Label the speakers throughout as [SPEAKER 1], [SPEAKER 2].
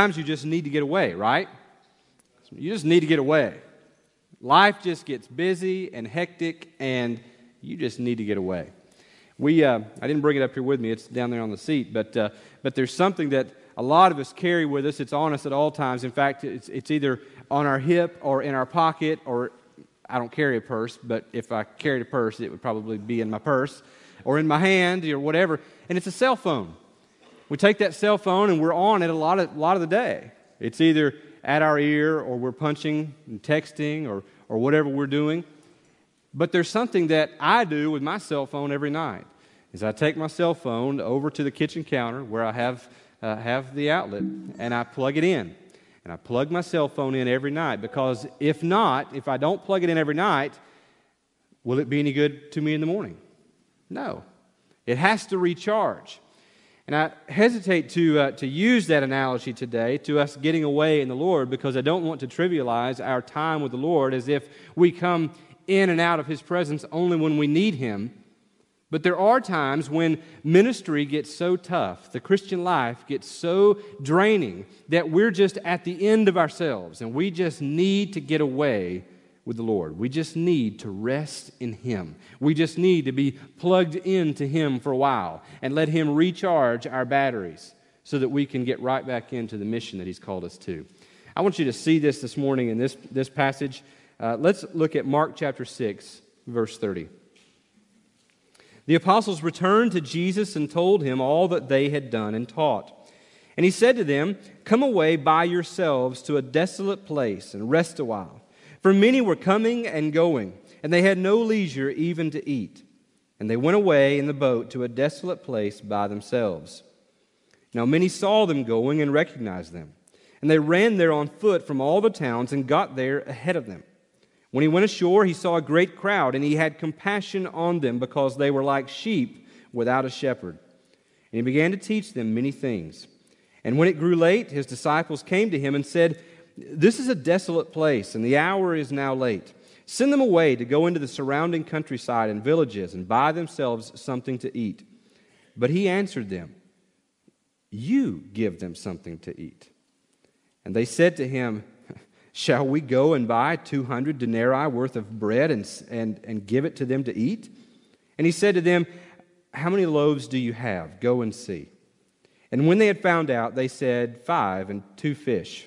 [SPEAKER 1] Sometimes you just need to get away, right? You just need to get away. Life just gets busy and hectic, and you just need to get away. We, uh, I didn't bring it up here with me, it's down there on the seat, but, uh, but there's something that a lot of us carry with us. It's on us at all times. In fact, it's, it's either on our hip or in our pocket, or I don't carry a purse, but if I carried a purse, it would probably be in my purse or in my hand or whatever. And it's a cell phone. We take that cell phone and we're on it a lot of, a lot of the day. It's either at our ear or we're punching and texting or, or whatever we're doing. But there's something that I do with my cell phone every night is I take my cell phone over to the kitchen counter where I have, uh, have the outlet and I plug it in. And I plug my cell phone in every night because if not, if I don't plug it in every night, will it be any good to me in the morning? No. It has to recharge. And I hesitate to, uh, to use that analogy today to us getting away in the Lord because I don't want to trivialize our time with the Lord as if we come in and out of His presence only when we need Him. But there are times when ministry gets so tough, the Christian life gets so draining, that we're just at the end of ourselves and we just need to get away with the Lord. We just need to rest in Him. We just need to be plugged into Him for a while and let Him recharge our batteries so that we can get right back into the mission that He's called us to. I want you to see this this morning in this, this passage. Uh, let's look at Mark chapter 6, verse 30. The apostles returned to Jesus and told him all that they had done and taught. And he said to them, Come away by yourselves to a desolate place and rest a while. For many were coming and going, and they had no leisure even to eat. And they went away in the boat to a desolate place by themselves. Now many saw them going and recognized them. And they ran there on foot from all the towns and got there ahead of them. When he went ashore, he saw a great crowd, and he had compassion on them because they were like sheep without a shepherd. And he began to teach them many things. And when it grew late, his disciples came to him and said, This is a desolate place, and the hour is now late. Send them away to go into the surrounding countryside and villages and buy themselves something to eat. But he answered them, You give them something to eat. And they said to him, Shall we go and buy 200 denarii worth of bread and, and, and give it to them to eat? And he said to them, How many loaves do you have? Go and see. And when they had found out, they said, Five and two fish.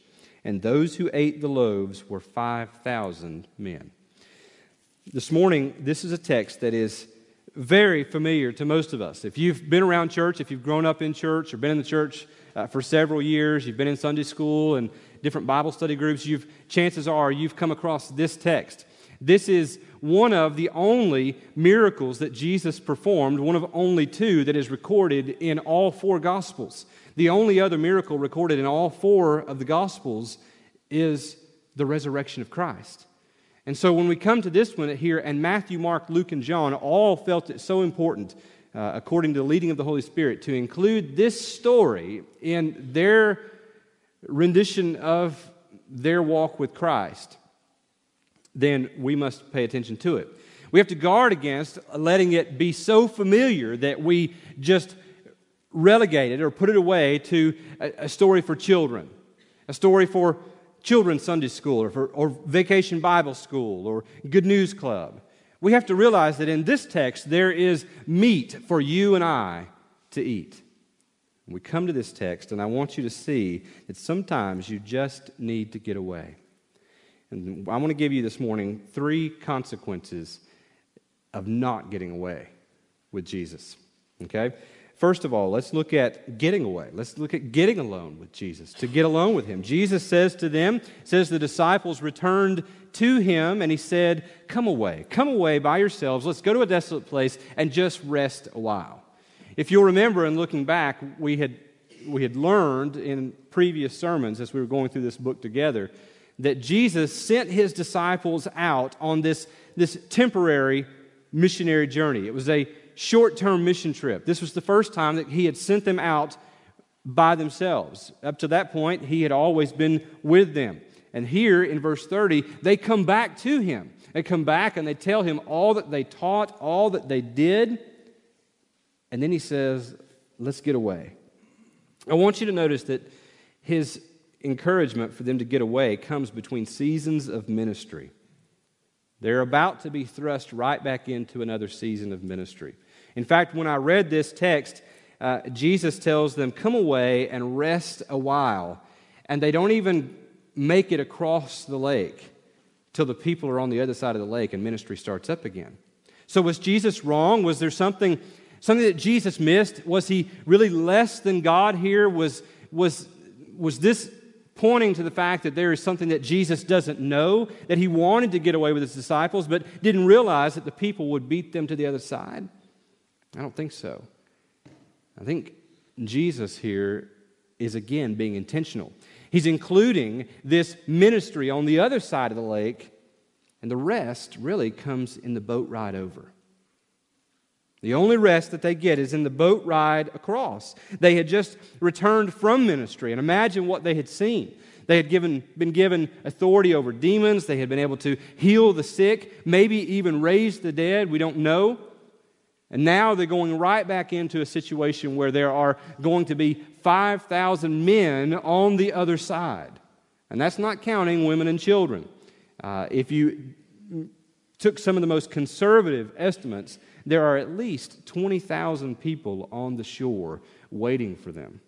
[SPEAKER 1] And those who ate the loaves were 5,000 men. This morning, this is a text that is very familiar to most of us. If you've been around church, if you've grown up in church or been in the church uh, for several years, you've been in Sunday school and different Bible study groups, you've, chances are you've come across this text. This is one of the only miracles that Jesus performed, one of only two that is recorded in all four Gospels. The only other miracle recorded in all four of the Gospels is the resurrection of Christ. And so when we come to this one here, and Matthew, Mark, Luke, and John all felt it so important uh, according to the leading of the Holy Spirit, to include this story in their rendition of their walk with Christ, then we must pay attention to it. We have to guard against letting it be so familiar that we just relegate it or put it away to a, a story for children, a story for children's Sunday school or, for, or vacation Bible school or good news club we have to realize that in this text there is meat for you and I to eat. We come to this text, and I want you to see that sometimes you just need to get away. And I want to give you this morning three consequences of not getting away with Jesus. Okay? First of all, let's look at getting away. Let's look at getting alone with Jesus, to get alone with him. Jesus says to them, says the disciples returned to him and he said, Come away, come away by yourselves. Let's go to a desolate place and just rest a while. If you'll remember in looking back, we had, we had learned in previous sermons as we were going through this book together that Jesus sent his disciples out on this, this temporary missionary journey. It was a short term mission trip. This was the first time that he had sent them out by themselves. Up to that point, he had always been with them. And here in verse 30, they come back to him. They come back and they tell him all that they taught, all that they did. And then he says, Let's get away. I want you to notice that his encouragement for them to get away comes between seasons of ministry. They're about to be thrust right back into another season of ministry. In fact, when I read this text, uh, Jesus tells them, Come away and rest a while. And they don't even make it across the lake till the people are on the other side of the lake and ministry starts up again. So, was Jesus wrong? Was there something, something that Jesus missed? Was he really less than God here? Was, was, was this pointing to the fact that there is something that Jesus doesn't know, that he wanted to get away with his disciples, but didn't realize that the people would beat them to the other side? I don't think so. I think Jesus here is again being intentional. He's including this ministry on the other side of the lake, and the rest really comes in the boat ride over. The only rest that they get is in the boat ride across. They had just returned from ministry, and imagine what they had seen. They had given, been given authority over demons. They had been able to heal the sick, maybe even raise the dead. We don't know. And now they're going right back into a situation where there are going to be 5,000 men on the other side. And that's not counting women and children. Uh, if you took some of the most conservative estimates, there are at least 20,000 people on the shore waiting for them.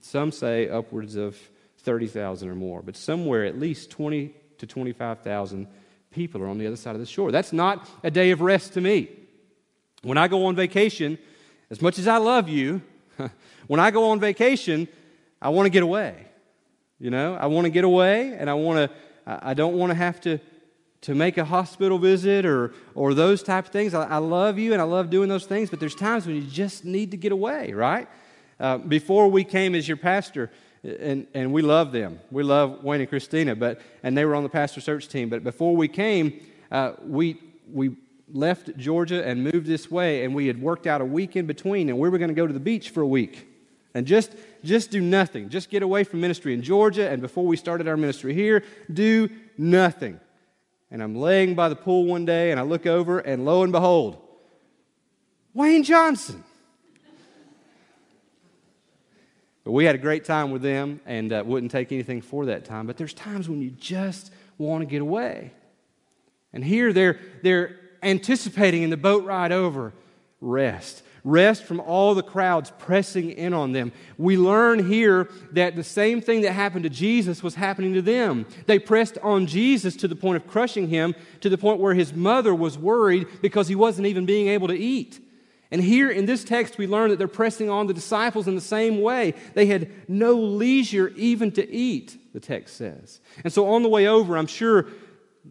[SPEAKER 1] Some say upwards of 30,000 or more, but somewhere at least 20 to 25,000 people are on the other side of the shore. That's not a day of rest to me. When I go on vacation, as much as I love you, when I go on vacation, I want to get away. You know, I want to get away and I want to, I don't want to have to, to make a hospital visit or, or those type of things. I, I love you and I love doing those things, but there's times when you just need to get away, right? Uh, before we came as your pastor, and, and we love them. We love Wayne and Christina, but, and they were on the pastor search team. But before we came, uh, we, we left Georgia and moved this way, and we had worked out a week in between, and we were going to go to the beach for a week and just just do nothing. Just get away from ministry in Georgia, and before we started our ministry here, do nothing. And I'm laying by the pool one day, and I look over, and lo and behold, Wayne Johnson. But we had a great time with them and uh, wouldn't take anything for that time. But there's times when you just want to get away. And here they're, they're anticipating in the boat ride over rest. Rest from all the crowds pressing in on them. We learn here that the same thing that happened to Jesus was happening to them. They pressed on Jesus to the point of crushing him, to the point where his mother was worried because he wasn't even being able to eat. And here in this text, we learn that they're pressing on the disciples in the same way. They had no leisure even to eat, the text says. And so on the way over, I'm sure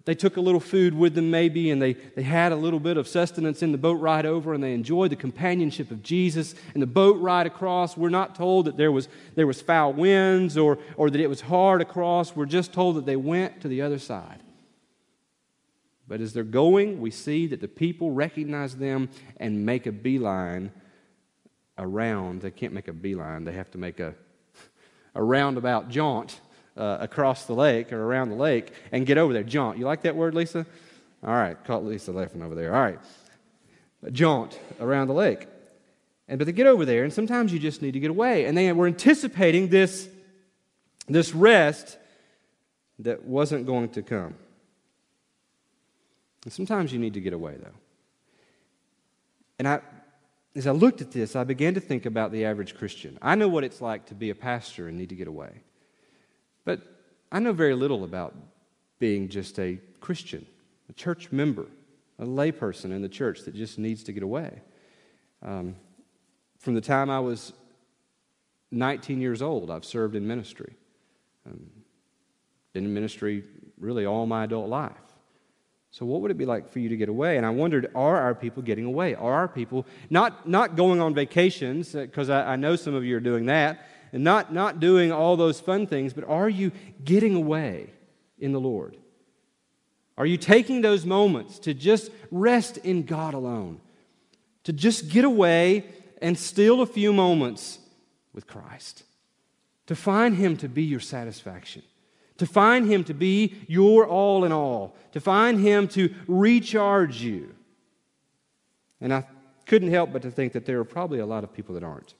[SPEAKER 1] they took a little food with them, maybe, and they, they had a little bit of sustenance in the boat ride over, and they enjoyed the companionship of Jesus. And the boat ride across, we're not told that there was, there was foul winds or, or that it was hard across. We're just told that they went to the other side. But as they're going, we see that the people recognize them and make a beeline around. They can't make a beeline, they have to make a, a roundabout jaunt uh, across the lake or around the lake and get over there. Jaunt. You like that word, Lisa? All right, caught Lisa laughing over there. All right. Jaunt around the lake. And, but they get over there, and sometimes you just need to get away. And they were anticipating this, this rest that wasn't going to come. And sometimes you need to get away, though. And I, as I looked at this, I began to think about the average Christian. I know what it's like to be a pastor and need to get away. But I know very little about being just a Christian, a church member, a layperson in the church that just needs to get away. Um, from the time I was 19 years old, I've served in ministry. Um, been in ministry really all my adult life. So, what would it be like for you to get away? And I wondered, are our people getting away? Are our people not, not going on vacations, because uh, I, I know some of you are doing that, and not, not doing all those fun things, but are you getting away in the Lord? Are you taking those moments to just rest in God alone? To just get away and steal a few moments with Christ? To find Him to be your satisfaction? To find Him to be your all in all? To find Him to recharge you? And I couldn't help but to think that there are probably a lot of people that aren't.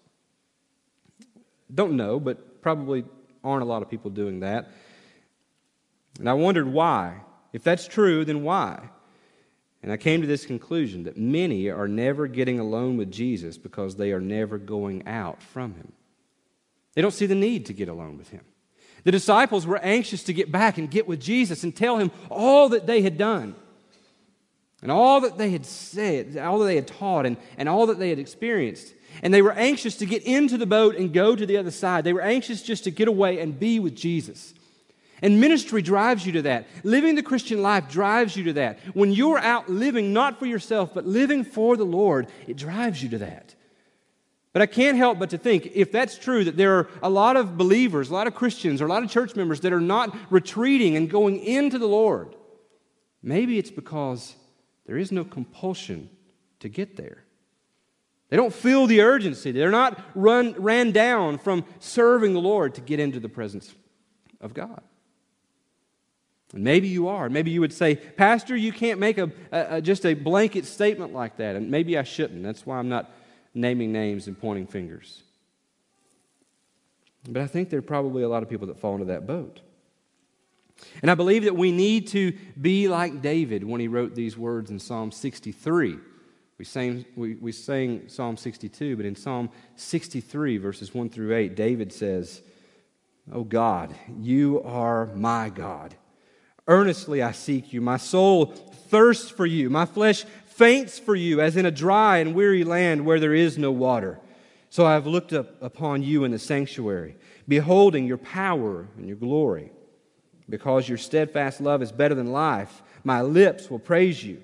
[SPEAKER 1] Don't know, but probably aren't a lot of people doing that. And I wondered why. If that's true, then why? And I came to this conclusion that many are never getting alone with Jesus because they are never going out from him. They don't see the need to get alone with him. The disciples were anxious to get back and get with Jesus and tell him all that they had done and all that they had said, all that they had taught, and, and all that they had experienced. And they were anxious to get into the boat and go to the other side. They were anxious just to get away and be with Jesus. And ministry drives you to that. Living the Christian life drives you to that. When you're out living not for yourself, but living for the Lord, it drives you to that. But I can't help but to think if that's true, that there are a lot of believers, a lot of Christians, or a lot of church members that are not retreating and going into the Lord, maybe it's because there is no compulsion to get there. They don't feel the urgency. They're not run, ran down from serving the Lord to get into the presence of God. And maybe you are. Maybe you would say, Pastor, you can't make a, a, just a blanket statement like that. And maybe I shouldn't. That's why I'm not naming names and pointing fingers. But I think there are probably a lot of people that fall into that boat. And I believe that we need to be like David when he wrote these words in Psalm 63. We sang, we, we sang Psalm 62, but in Psalm 63, verses 1 through 8, David says, Oh God, you are my God. Earnestly I seek you. My soul thirsts for you. My flesh faints for you, as in a dry and weary land where there is no water. So I have looked up upon you in the sanctuary, beholding your power and your glory. Because your steadfast love is better than life, my lips will praise you.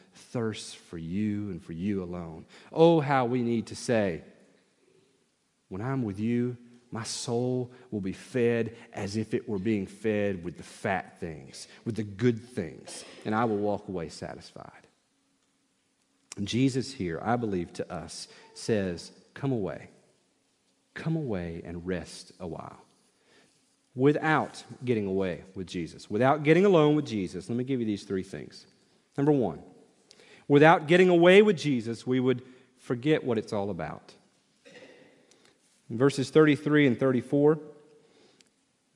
[SPEAKER 1] thirsts for you and for you alone. Oh, how we need to say, When I'm with you, my soul will be fed as if it were being fed with the fat things, with the good things, and I will walk away satisfied. And Jesus here, I believe to us, says, Come away. Come away and rest a while. Without getting away with Jesus, without getting alone with Jesus, let me give you these three things. Number one, without getting away with Jesus, we would forget what it's all about. In verses 33 and 34,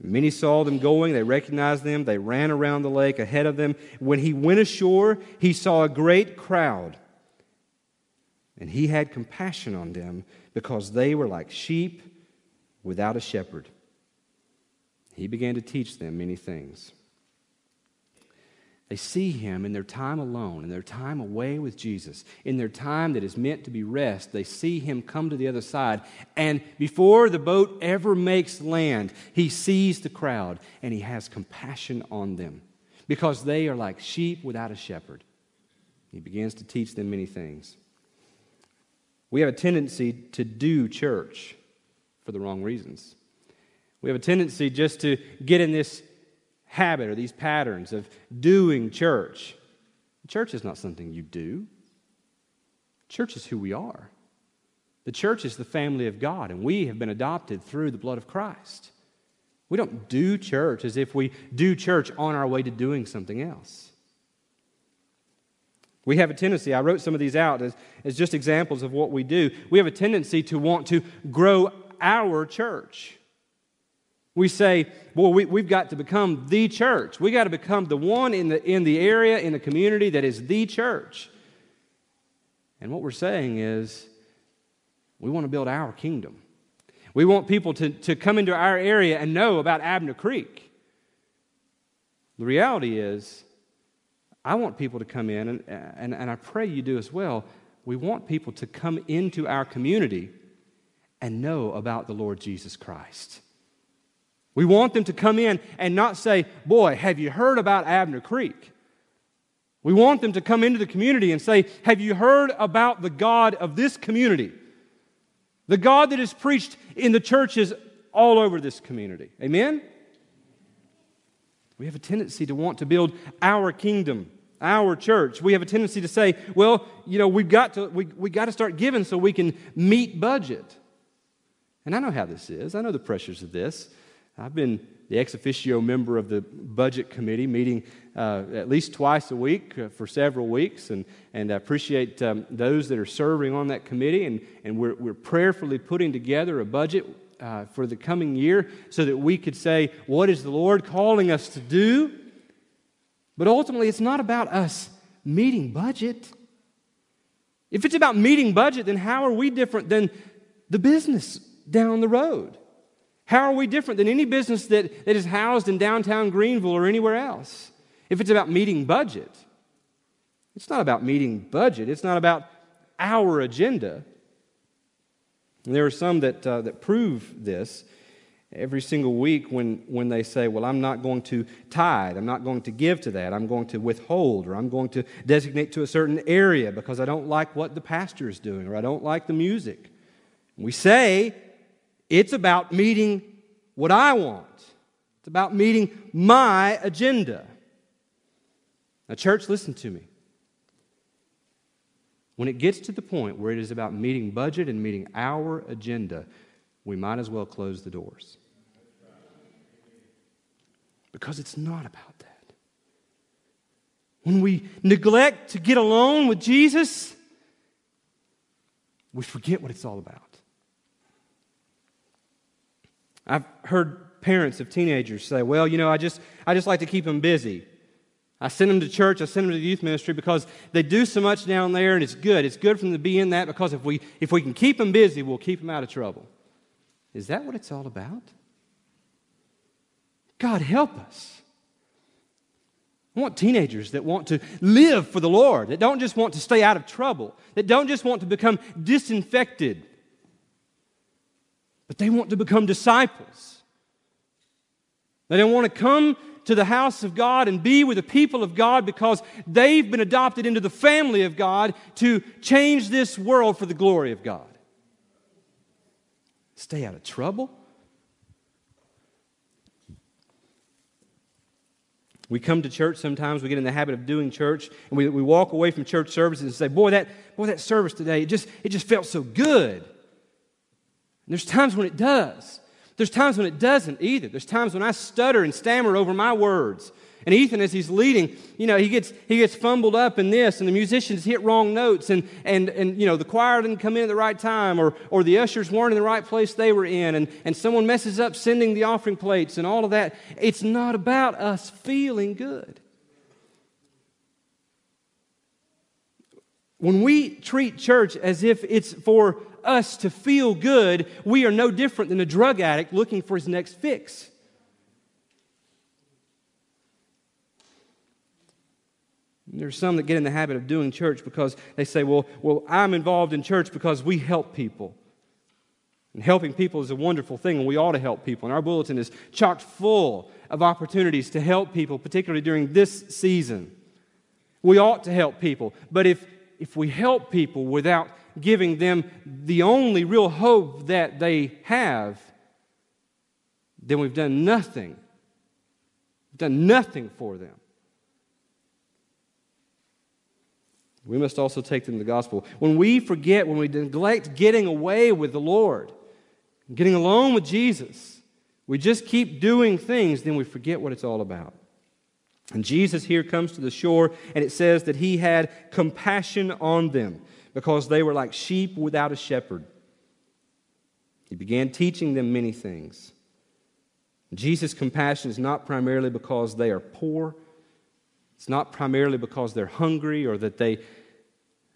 [SPEAKER 1] many saw them going. They recognized them. They ran around the lake ahead of them. When he went ashore, he saw a great crowd. And he had compassion on them because they were like sheep without a shepherd. He began to teach them many things. They see him in their time alone, in their time away with Jesus, in their time that is meant to be rest. They see him come to the other side. And before the boat ever makes land, he sees the crowd and he has compassion on them because they are like sheep without a shepherd. He begins to teach them many things. We have a tendency to do church for the wrong reasons. We have a tendency just to get in this habit or these patterns of doing church. Church is not something you do, church is who we are. The church is the family of God, and we have been adopted through the blood of Christ. We don't do church as if we do church on our way to doing something else. We have a tendency, I wrote some of these out as, as just examples of what we do. We have a tendency to want to grow our church. We say, well, we, we've got to become the church. We got to become the one in the, in the area, in the community that is the church. And what we're saying is, we want to build our kingdom. We want people to, to come into our area and know about Abner Creek. The reality is, I want people to come in, and, and, and I pray you do as well. We want people to come into our community and know about the Lord Jesus Christ. We want them to come in and not say, Boy, have you heard about Abner Creek? We want them to come into the community and say, Have you heard about the God of this community? The God that is preached in the churches all over this community. Amen? We have a tendency to want to build our kingdom, our church. We have a tendency to say, well, you know, we've got to, we, we got to start giving so we can meet budget. And I know how this is. I know the pressures of this. I've been the ex officio member of the budget committee, meeting uh, at least twice a week uh, for several weeks, and, and I appreciate um, those that are serving on that committee. And, and we're, we're prayerfully putting together a budget uh, for the coming year so that we could say, What is the Lord calling us to do? But ultimately, it's not about us meeting budget. If it's about meeting budget, then how are we different than the business down the road? How are we different than any business that, that is housed in downtown Greenville or anywhere else? If it's about meeting budget, it's not about meeting budget, it's not about our agenda. And there are some that, uh, that prove this every single week when, when they say, Well, I'm not going to tithe, I'm not going to give to that, I'm going to withhold, or I'm going to designate to a certain area because I don't like what the pastor is doing, or I don't like the music. We say it's about meeting what I want, it's about meeting my agenda. Now, church, listen to me. When it gets to the point where it is about meeting budget and meeting our agenda, we might as well close the doors. Because it's not about that. When we neglect to get alone with Jesus, we forget what it's all about. I've heard parents of teenagers say, well, you know, I just, I just like to keep them busy. I send them to church, I send them to the youth ministry because they do so much down there and it's good. It's good for them to be in that because if we, if we can keep them busy, we'll keep them out of trouble. Is that what it's all about? God, help us. I want teenagers that want to live for the Lord, that don't just want to stay out of trouble, that don't just want to become disinfected, but they want to become disciples. They don't want to come to the house of God and be with the people of God because they've been adopted into the family of God to change this world for the glory of God. Stay out of trouble. We come to church sometimes, we get in the habit of doing church, and we, we walk away from church services and say, Boy, that, boy, that service today, it just, it just felt so good. And there's times when it does. There's times when it doesn't either. There's times when I stutter and stammer over my words. And Ethan, as he's leading, you know, he gets, he gets fumbled up in this, and the musicians hit wrong notes, and, and, and you know, the choir didn't come in at the right time, or, or the ushers weren't in the right place they were in, and, and someone messes up sending the offering plates and all of that. It's not about us feeling good. When we treat church as if it's for us to feel good, we are no different than a drug addict looking for his next fix. There's some that get in the habit of doing church because they say, well, well, I'm involved in church because we help people. And helping people is a wonderful thing, and we ought to help people. And our bulletin is chocked full of opportunities to help people, particularly during this season. We ought to help people. But if, if we help people without giving them the only real hope that they have, then we've done nothing. We've done nothing for them. We must also take them the gospel. When we forget, when we neglect getting away with the Lord, getting alone with Jesus, we just keep doing things, then we forget what it's all about. And Jesus here comes to the shore, and it says that he had compassion on them because they were like sheep without a shepherd. He began teaching them many things. Jesus' compassion is not primarily because they are poor. It's not primarily because they're hungry or that they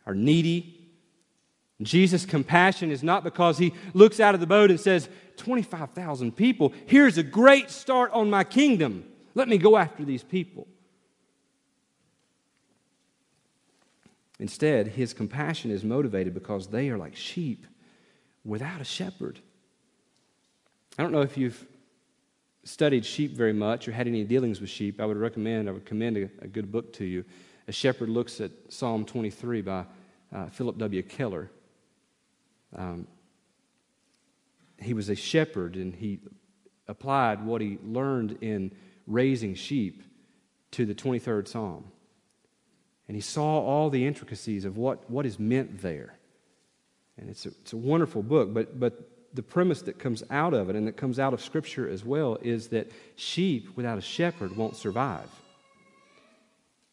[SPEAKER 1] are needy. Jesus' compassion is not because he looks out of the boat and says, 25,000 people, here's a great start on my kingdom. Let me go after these people. Instead, his compassion is motivated because they are like sheep without a shepherd. I don't know if you've studied sheep very much or had any dealings with sheep. I would recommend, I would commend a, a good book to you. A Shepherd Looks at Psalm 23 by uh, Philip W. Keller. Um, he was a shepherd and he applied what he learned in raising sheep to the 23rd Psalm. And he saw all the intricacies of what, what is meant there. And it's a, it's a wonderful book, but, but the premise that comes out of it and that comes out of Scripture as well is that sheep without a shepherd won't survive.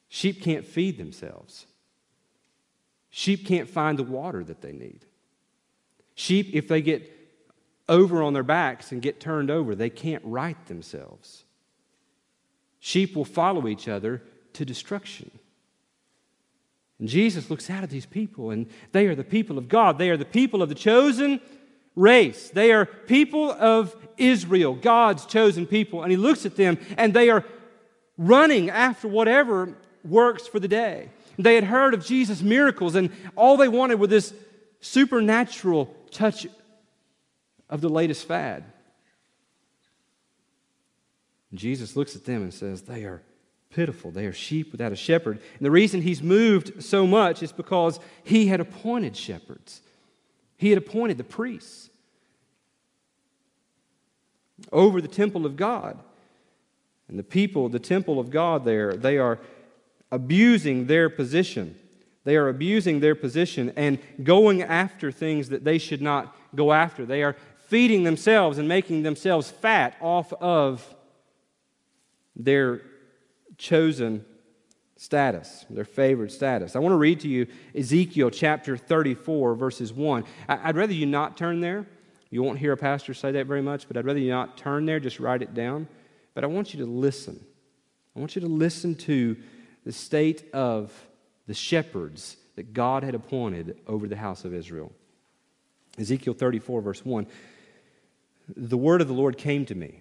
[SPEAKER 1] Sheep can't feed themselves. Sheep can't find the water that they need. Sheep, if they get over on their backs and get turned over, they can't right themselves. Sheep will follow each other to destruction. And Jesus looks out at these people, and they are the people of God. They are the people of the chosen race. They are people of Israel, God's chosen people. And he looks at them, and they are running after whatever works for the day. They had heard of Jesus' miracles, and all they wanted was this supernatural touch of the latest fad. Jesus looks at them and says, They are pitiful. They are sheep without a shepherd. And the reason he's moved so much is because he had appointed shepherds, he had appointed the priests over the temple of God. And the people, the temple of God there, they are abusing their position. They are abusing their position and going after things that they should not go after. They are feeding themselves and making themselves fat off of their chosen status, their favored status. I want to read to you Ezekiel chapter 34, verses 1. I'd rather you not turn there. You won't hear a pastor say that very much, but I'd rather you not turn there, just write it down. But I want you to listen. I want you to listen to the state of the shepherds that God had appointed over the house of Israel. Ezekiel 34, verse 1 The word of the Lord came to me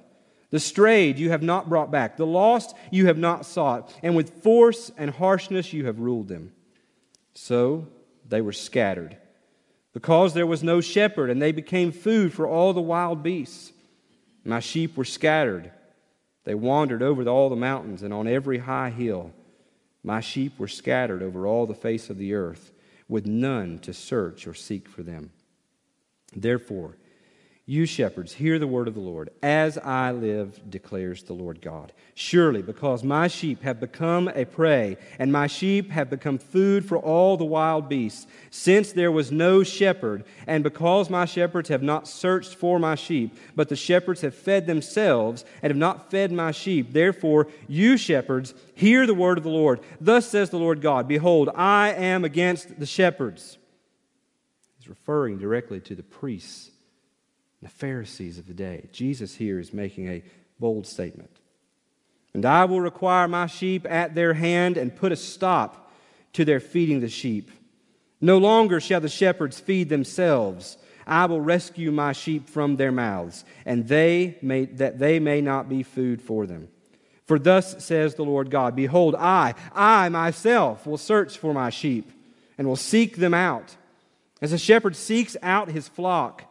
[SPEAKER 1] the strayed you have not brought back, the lost you have not sought, and with force and harshness you have ruled them. So they were scattered, because there was no shepherd, and they became food for all the wild beasts. My sheep were scattered they wandered over all the mountains and on every high hill. My sheep were scattered over all the face of the earth, with none to search or seek for them. Therefore, you shepherds, hear the word of the Lord. As I live, declares the Lord God. Surely, because my sheep have become a prey, and my sheep have become food for all the wild beasts, since there was no shepherd, and because my shepherds have not searched for my sheep, but the shepherds have fed themselves and have not fed my sheep, therefore, you shepherds, hear the word of the Lord. Thus says the Lord God Behold, I am against the shepherds. He's referring directly to the priests the Pharisees of the day. Jesus here is making a bold statement. And I will require my sheep at their hand and put a stop to their feeding the sheep. No longer shall the shepherds feed themselves. I will rescue my sheep from their mouths, and they may, that they may not be food for them. For thus says the Lord God Behold, I, I myself will search for my sheep and will seek them out. As a shepherd seeks out his flock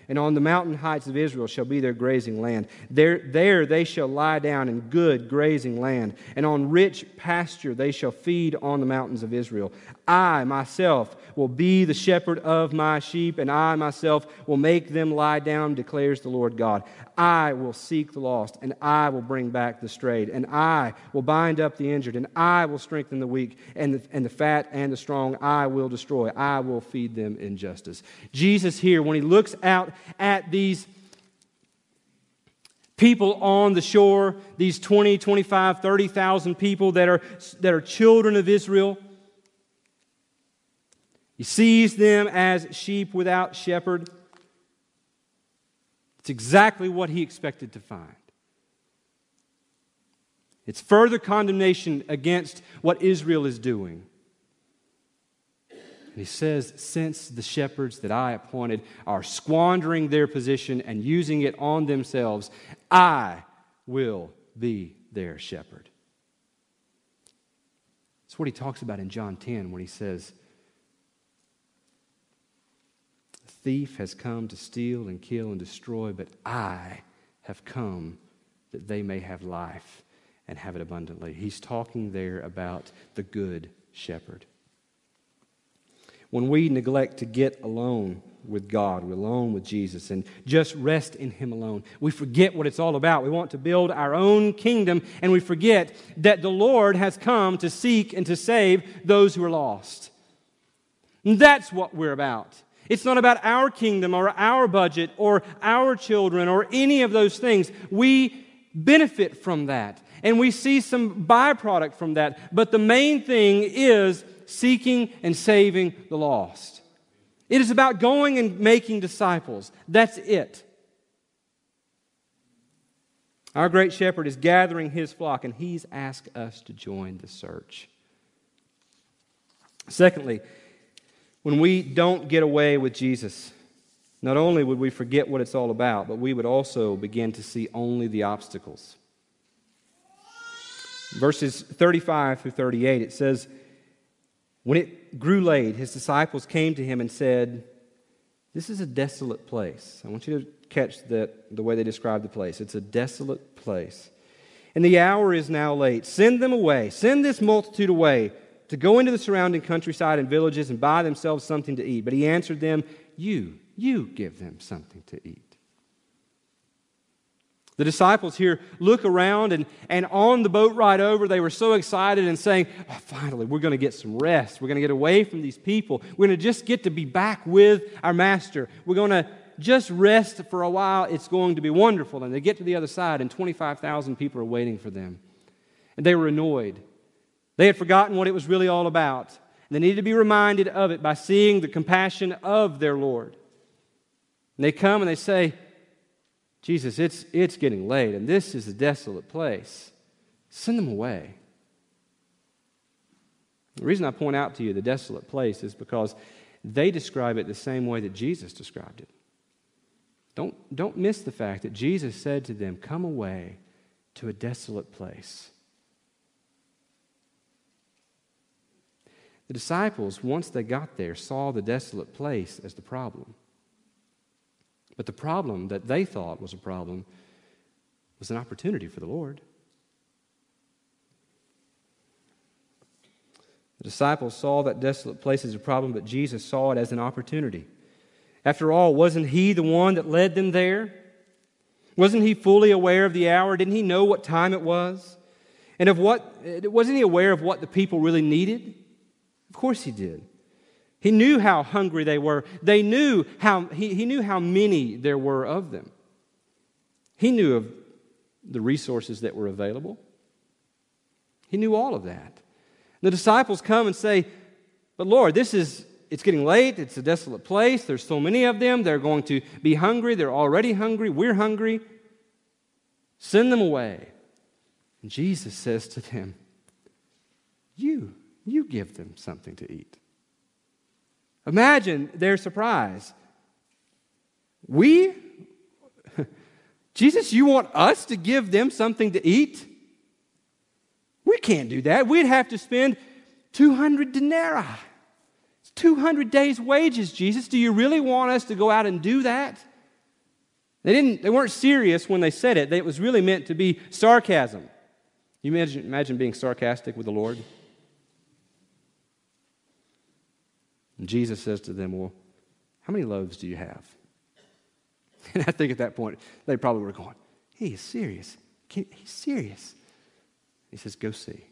[SPEAKER 1] and on the mountain heights of Israel shall be their grazing land. There, there they shall lie down in good grazing land, and on rich pasture they shall feed on the mountains of Israel. I myself will be the shepherd of my sheep, and I myself will make them lie down, declares the Lord God. I will seek the lost, and I will bring back the strayed, and I will bind up the injured, and I will strengthen the weak, and the, and the fat and the strong I will destroy. I will feed them in justice. Jesus here, when he looks out at these people on the shore, these 20, 25, 30,000 people that are, that are children of Israel. He sees them as sheep without shepherd. It's exactly what he expected to find. It's further condemnation against what Israel is doing. And he says, Since the shepherds that I appointed are squandering their position and using it on themselves, I will be their shepherd. That's what he talks about in John 10 when he says, The thief has come to steal and kill and destroy, but I have come that they may have life and have it abundantly. He's talking there about the good shepherd when we neglect to get alone with God, we're alone with Jesus, and just rest in Him alone. We forget what it's all about. We want to build our own kingdom, and we forget that the Lord has come to seek and to save those who are lost. And that's what we're about. It's not about our kingdom or our budget or our children or any of those things. We benefit from that, and we see some byproduct from that. But the main thing is seeking and saving the lost. It is about going and making disciples. That's it. Our great shepherd is gathering his flock, and he's asked us to join the search. Secondly, when we don't get away with Jesus, not only would we forget what it's all about, but we would also begin to see only the obstacles. Verses 35 through 38, it says, when it grew late, his disciples came to him and said, This is a desolate place. I want you to catch that, the way they describe the place. It's a desolate place. And the hour is now late. Send them away. Send this multitude away to go into the surrounding countryside and villages and buy themselves something to eat. But he answered them, You, you give them something to eat. The disciples here look around, and, and on the boat ride over, they were so excited and saying, oh, Finally, we're going to get some rest. We're going to get away from these people. We're going to just get to be back with our master. We're going to just rest for a while. It's going to be wonderful. And they get to the other side, and 25,000 people are waiting for them. And they were annoyed. They had forgotten what it was really all about. They needed to be reminded of it by seeing the compassion of their Lord. And they come and they say, Jesus, it's, it's getting late, and this is a desolate place. Send them away. The reason I point out to you the desolate place is because they describe it the same way that Jesus described it. Don't, don't miss the fact that Jesus said to them, Come away to a desolate place. The disciples, once they got there, saw the desolate place as the problem. But the problem that they thought was a problem was an opportunity for the Lord. The disciples saw that desolate place as a problem, but Jesus saw it as an opportunity. After all, wasn't He the one that led them there? Wasn't He fully aware of the hour? Didn't He know what time it was? And of what, wasn't He aware of what the people really needed? Of course He did. He knew how hungry they were. They knew how, he, he knew how many there were of them. He knew of the resources that were available. He knew all of that. The disciples come and say, But Lord, this is, it's getting late. It's a desolate place. There's so many of them. They're going to be hungry. They're already hungry. We're hungry. Send them away. And Jesus says to them, You, you give them something to eat. Imagine their surprise. We? Jesus, you want us to give them something to eat? We can't do that. We'd have to spend 200 denarii. It's 200 days' wages, Jesus. Do you really want us to go out and do that? They, didn't, they weren't serious when they said it. It was really meant to be sarcasm. You imagine, imagine being sarcastic with the Lord? And Jesus says to them, Well, how many loaves do you have? And I think at that point, they probably were going, He is serious. He's serious. He says, Go see.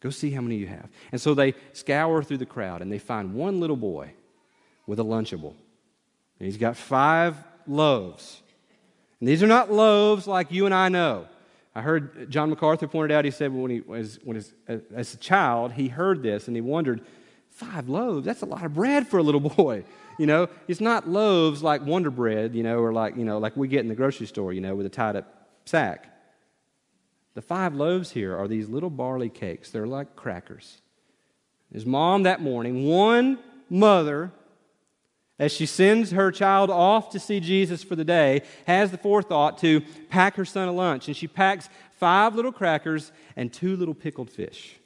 [SPEAKER 1] Go see how many you have. And so they scour through the crowd and they find one little boy with a Lunchable. And he's got five loaves. And these are not loaves like you and I know. I heard John MacArthur pointed out, he said when he was when his, as a child, he heard this and he wondered, five loaves, that's a lot of bread for a little boy. You know, it's not loaves like Wonder Bread, you know, or like, you know, like we get in the grocery store, you know, with a tied up sack. The five loaves here are these little barley cakes. They're like crackers. His mom that morning, one mother, as she sends her child off to see Jesus for the day, has the forethought to pack her son a lunch. And she packs five little crackers and two little pickled fish.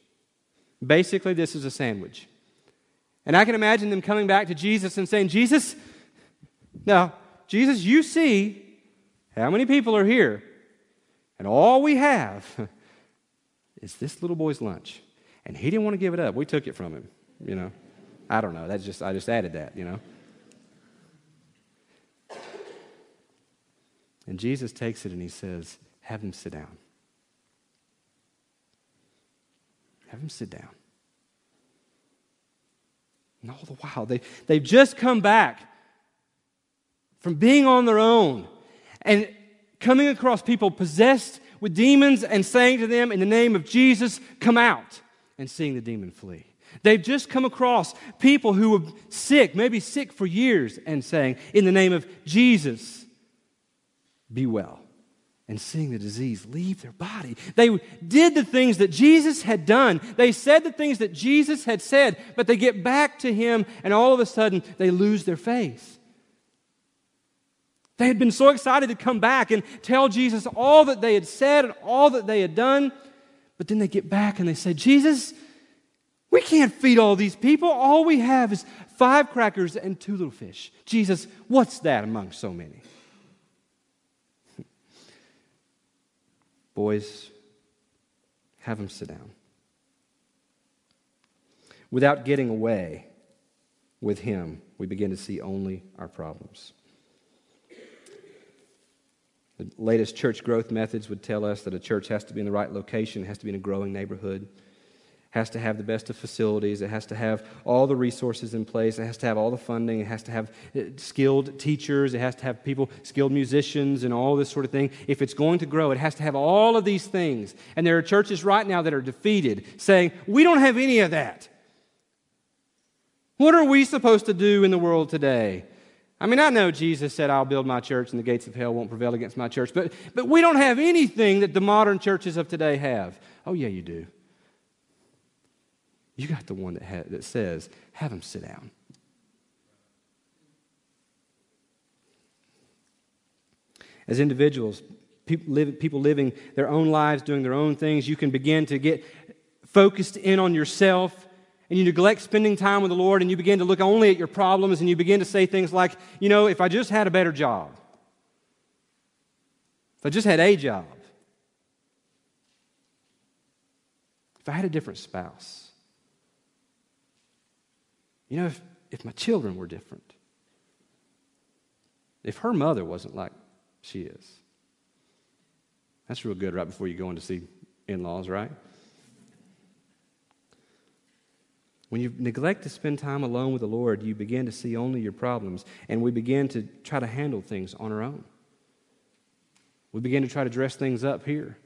[SPEAKER 1] Basically, this is a sandwich. And I can imagine them coming back to Jesus and saying, Jesus, now, Jesus, you see how many people are here. And all we have is this little boy's lunch. And he didn't want to give it up. We took it from him, you know. I don't know. That's just I just added that, you know. And Jesus takes it and he says, Have him sit down. Have him sit down. And all the while, they, they've just come back from being on their own and coming across people possessed with demons and saying to them, In the name of Jesus, come out, and seeing the demon flee. They've just come across people who were sick, maybe sick for years, and saying, In the name of Jesus, be well and seeing the disease leave their body. They did the things that Jesus had done. They said the things that Jesus had said, but they get back to Him and all of a sudden they lose their faith. They had been so excited to come back and tell Jesus all that they had said and all that they had done, but then they get back and they say, Jesus, we can't feed all these people. All we have is five crackers and two little fish. Jesus, what's that among so many? Boys, have them sit down. Without getting away with Him, we begin to see only our problems. The latest church growth methods would tell us that a church has to be in the right location, has to be in a growing neighborhood has to have the best of facilities. It has to have all the resources in place. It has to have all the funding. It has to have uh, skilled teachers. It has to have people, skilled musicians, and all this sort of thing. If it's going to grow, it has to have all of these things. And there are churches right now that are defeated, saying, We don't have any of that. What are we supposed to do in the world today? I mean, I know Jesus said, I'll build my church and the gates of hell won't prevail against my church, but, but we don't have anything that the modern churches of today have. Oh, yeah, you do. You got the one that, ha- that says, have them sit down. As individuals, live, people living their own lives, doing their own things, you can begin to get focused in on yourself and you neglect spending time with the Lord and you begin to look only at your problems and you begin to say things like, you know, if I just had a better job, if I just had a job, if I had a different spouse, you know, if, if my children were different, if her mother wasn't like she is, that's real good right before you go in to see in laws, right? When you neglect to spend time alone with the Lord, you begin to see only your problems, and we begin to try to handle things on our own. We begin to try to dress things up here.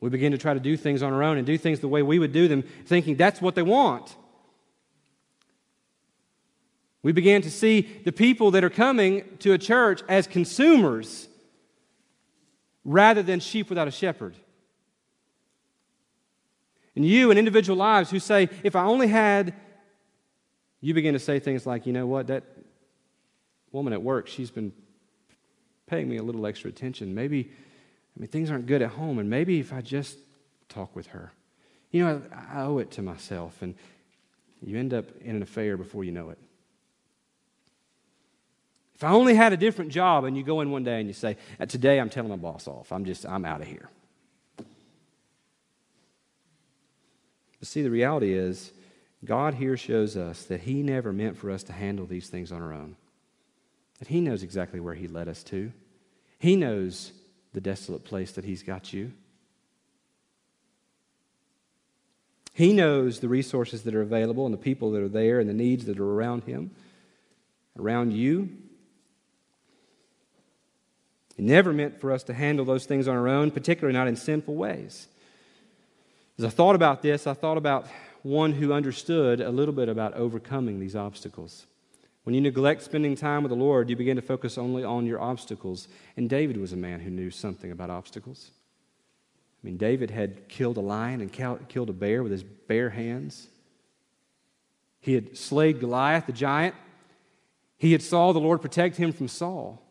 [SPEAKER 1] We begin to try to do things on our own and do things the way we would do them, thinking that's what they want. We began to see the people that are coming to a church as consumers rather than sheep without a shepherd. And you in individual lives who say, if I only had, you begin to say things like, you know what, that woman at work, she's been paying me a little extra attention. Maybe, I mean, things aren't good at home, and maybe if I just talk with her, you know, I, I owe it to myself. And you end up in an affair before you know it. If I only had a different job, and you go in one day and you say, uh, Today I'm telling my boss off. I'm just, I'm out of here. But see, the reality is, God here shows us that He never meant for us to handle these things on our own. That He knows exactly where He led us to. He knows the desolate place that He's got you. He knows the resources that are available and the people that are there and the needs that are around Him, around you. It never meant for us to handle those things on our own, particularly not in sinful ways. As I thought about this, I thought about one who understood a little bit about overcoming these obstacles. When you neglect spending time with the Lord, you begin to focus only on your obstacles. And David was a man who knew something about obstacles. I mean, David had killed a lion and killed a bear with his bare hands. He had slayed Goliath, the giant. He had saw the Lord protect him from Saul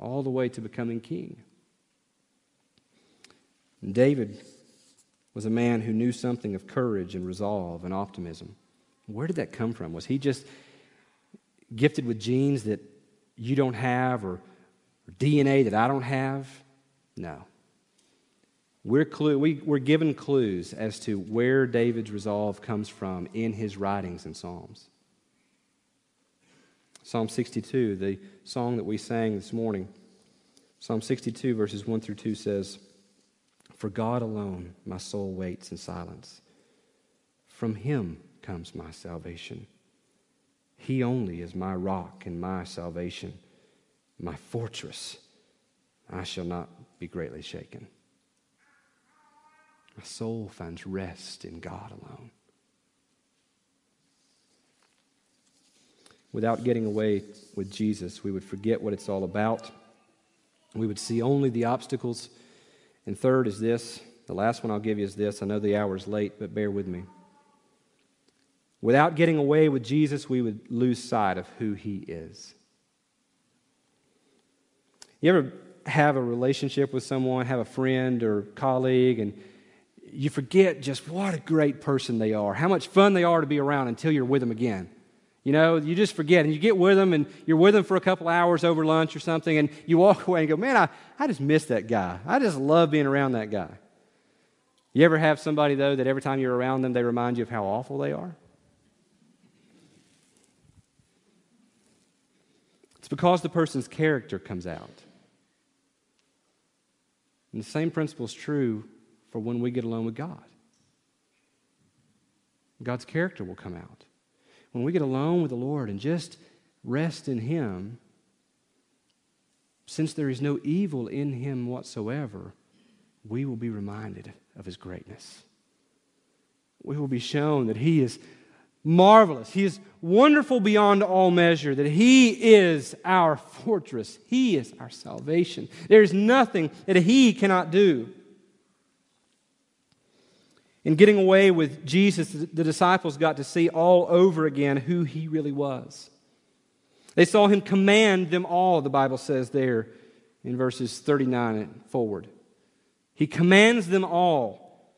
[SPEAKER 1] all the way to becoming king. And David was a man who knew something of courage and resolve and optimism. Where did that come from? Was he just gifted with genes that you don't have or, or DNA that I don't have? No. We're, clue, we, we're given clues as to where David's resolve comes from in his writings and Psalms. Psalm 62, the song that we sang this morning, Psalm 62, verses 1 through 2 says, For God alone my soul waits in silence. From him comes my salvation. He only is my rock and my salvation, my fortress. I shall not be greatly shaken. My soul finds rest in God alone. Without getting away with Jesus, we would forget what it's all about. We would see only the obstacles. And third is this the last one I'll give you is this. I know the hour is late, but bear with me. Without getting away with Jesus, we would lose sight of who he is. You ever have a relationship with someone, have a friend or colleague, and you forget just what a great person they are, how much fun they are to be around until you're with them again. You know, you just forget. And you get with them and you're with them for a couple hours over lunch or something, and you walk away and go, Man, I, I just miss that guy. I just love being around that guy. You ever have somebody, though, that every time you're around them, they remind you of how awful they are? It's because the person's character comes out. And the same principle is true for when we get alone with God. God's character will come out when we get alone with the Lord and just rest in Him, since there is no evil in Him whatsoever, we will be reminded of His greatness. We will be shown that He is marvelous. He is wonderful beyond all measure, that He is our fortress. He is our salvation. There is nothing that He cannot do. In getting away with Jesus, the disciples got to see all over again who he really was. They saw him command them all, the Bible says there in verses 39 and forward. He commands them all.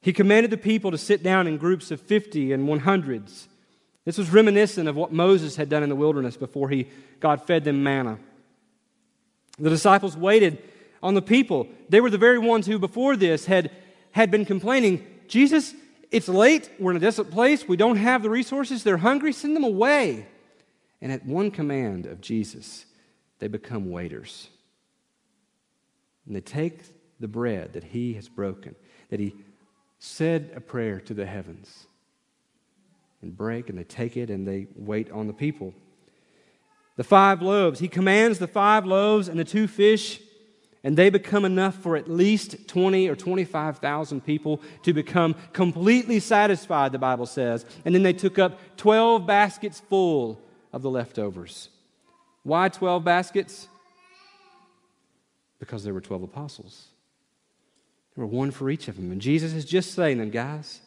[SPEAKER 1] He commanded the people to sit down in groups of 50 and 100s. This was reminiscent of what Moses had done in the wilderness before he, God fed them manna. The disciples waited on the people. They were the very ones who, before this, had, had been complaining Jesus, it's late. We're in a desolate place. We don't have the resources. They're hungry. Send them away. And at one command of Jesus, they become waiters. And they take the bread that he has broken, that he said a prayer to the heavens, and break, and they take it and they wait on the people. The five loaves, he commands the five loaves and the two fish and they become enough for at least 20 or 25,000 people to become completely satisfied, the Bible says. And then they took up 12 baskets full of the leftovers. Why 12 baskets? Because there were 12 apostles. There were one for each of them. And Jesus is just saying them, guys,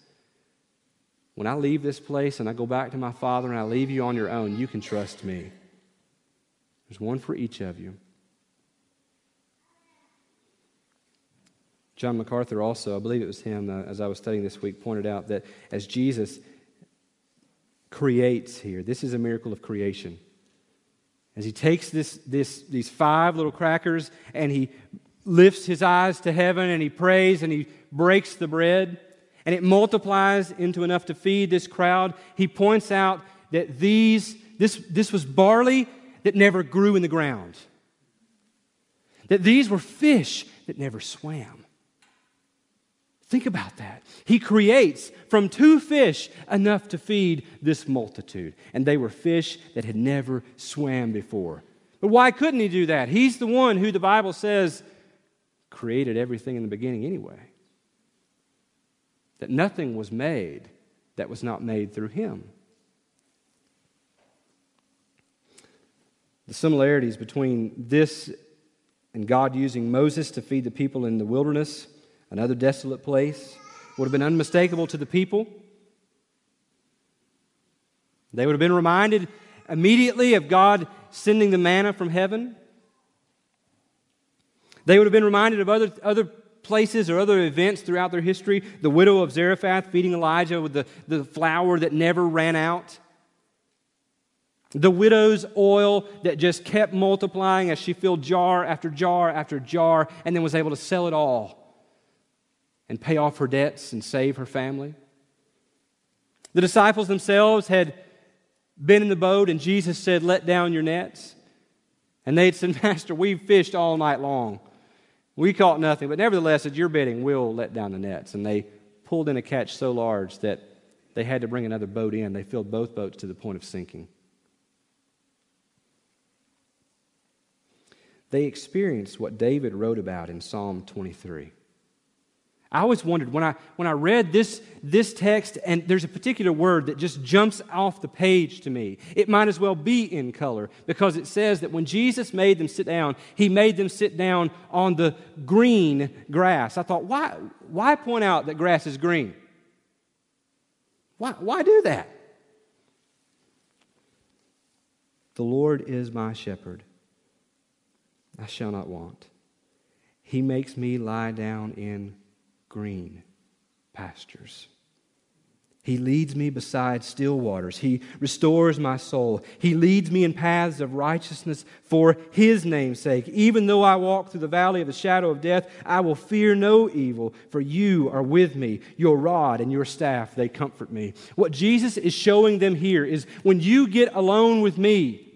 [SPEAKER 1] when I leave this place and I go back to my Father and I leave you on your own, you can trust me. There's one for each of you. John MacArthur also, I believe it was him, uh, as I was studying this week, pointed out that as Jesus creates here, this is a miracle of creation. As he takes this, this, these five little crackers and he lifts his eyes to heaven and he prays and he breaks the bread and it multiplies into enough to feed this crowd, he points out that these, this, this was barley that never grew in the ground, that these were fish that never swam. Think about that. He creates from two fish enough to feed this multitude. And they were fish that had never swam before. But why couldn't he do that? He's the one who the Bible says created everything in the beginning anyway. That nothing was made that was not made through him. The similarities between this and God using Moses to feed the people in the wilderness another desolate place, would have been unmistakable to the people. They would have been reminded immediately of God sending the manna from heaven. They would have been reminded of other, other places or other events throughout their history. The widow of Zarephath feeding Elijah with the, the flour that never ran out. The widow's oil that just kept multiplying as she filled jar after jar after jar and then was able to sell it all and pay off her debts and save her family. The disciples themselves had been in the boat, and Jesus said, Let down your nets. And they had said, Master, we've fished all night long. We caught nothing, but nevertheless, at your bidding, we'll let down the nets. And they pulled in a catch so large that they had to bring another boat in. They filled both boats to the point of sinking. They experienced what David wrote about in Psalm 23. I always wondered when I, when I read this, this text, and there's a particular word that just jumps off the page to me. It might as well be in color because it says that when Jesus made them sit down, he made them sit down on the green grass. I thought, why, why point out that grass is green? Why, why do that? The Lord is my shepherd, I shall not want. He makes me lie down in green pastures. He leads me beside still waters. He restores my soul. He leads me in paths of righteousness for His name's sake. Even though I walk through the valley of the shadow of death, I will fear no evil, for you are with me. Your rod and your staff, they comfort me. What Jesus is showing them here is when you get alone with me,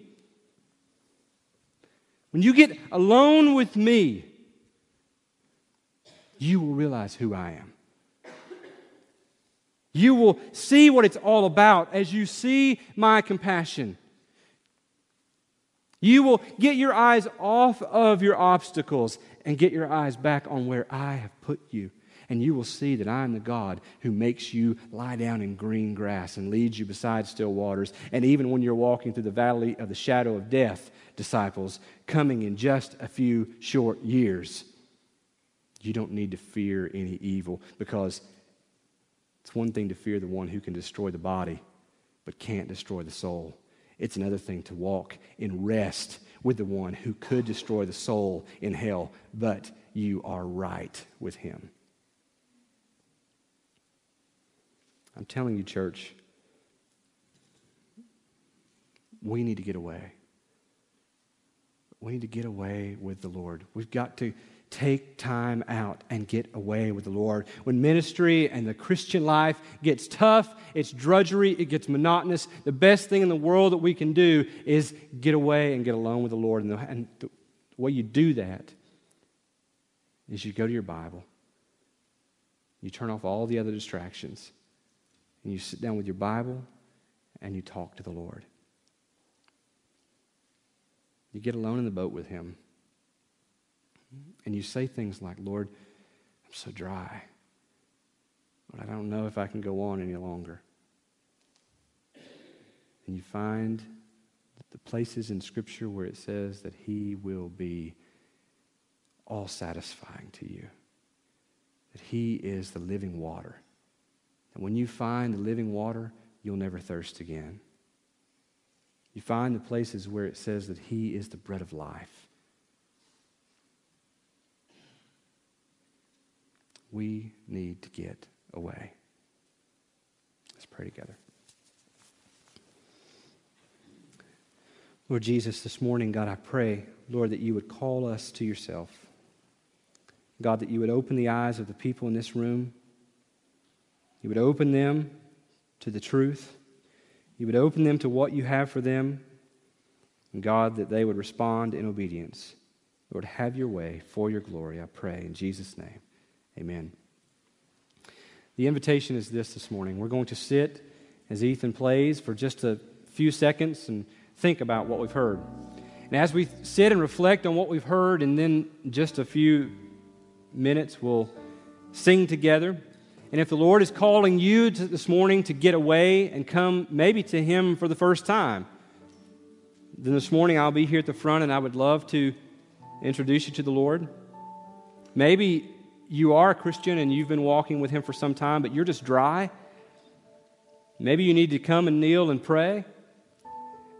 [SPEAKER 1] when you get alone with me, you will realize who I am. You will see what it's all about as you see my compassion. You will get your eyes off of your obstacles and get your eyes back on where I have put you. And you will see that I am the God who makes you lie down in green grass and leads you beside still waters. And even when you're walking through the valley of the shadow of death, disciples, coming in just a few short years, you don't need to fear any evil because it's one thing to fear the one who can destroy the body but can't destroy the soul. It's another thing to walk in rest with the one who could destroy the soul in hell, but you are right with him. I'm telling you, church, we need to get away. We need to get away with the Lord. We've got to take time out and get away with the Lord. When ministry and the Christian life gets tough, it's drudgery, it gets monotonous, the best thing in the world that we can do is get away and get alone with the Lord. And the, and the way you do that is you go to your Bible, you turn off all the other distractions, and you sit down with your Bible and you talk to the Lord. You get alone in the boat with Him and you say things like, Lord, I'm so dry. But I don't know if I can go on any longer. And you find the places in Scripture where it says that He will be all satisfying to you. That He is the living water. And when you find the living water, you'll never thirst again. You find the places where it says that He is the bread of life. We need to get away. Let's pray together. Lord Jesus, this morning, God, I pray, Lord, that you would call us to yourself. God, that you would open the eyes of the people in this room. You would open them to the truth. You would open them to what you have for them. And God, that they would respond in obedience. Lord, have your way for your glory, I pray. In Jesus' name, amen. The invitation is this this morning. We're going to sit as Ethan plays for just a few seconds and think about what we've heard. And as we sit and reflect on what we've heard, and then just a few minutes, we'll sing together. And if the Lord is calling you to, this morning to get away and come maybe to Him for the first time, then this morning I'll be here at the front and I would love to introduce you to the Lord. Maybe you are a Christian and you've been walking with Him for some time, but you're just dry. Maybe you need to come and kneel and pray.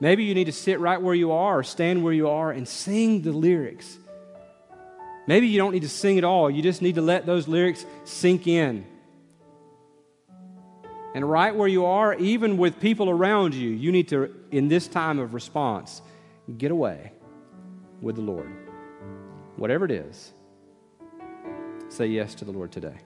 [SPEAKER 1] Maybe you need to sit right where you are or stand where you are and sing the lyrics. Maybe you don't need to sing at all. You just need to let those lyrics sink in. And right where you are, even with people around you, you need to, in this time of response, get away with the Lord. Whatever it is, say yes to the Lord today.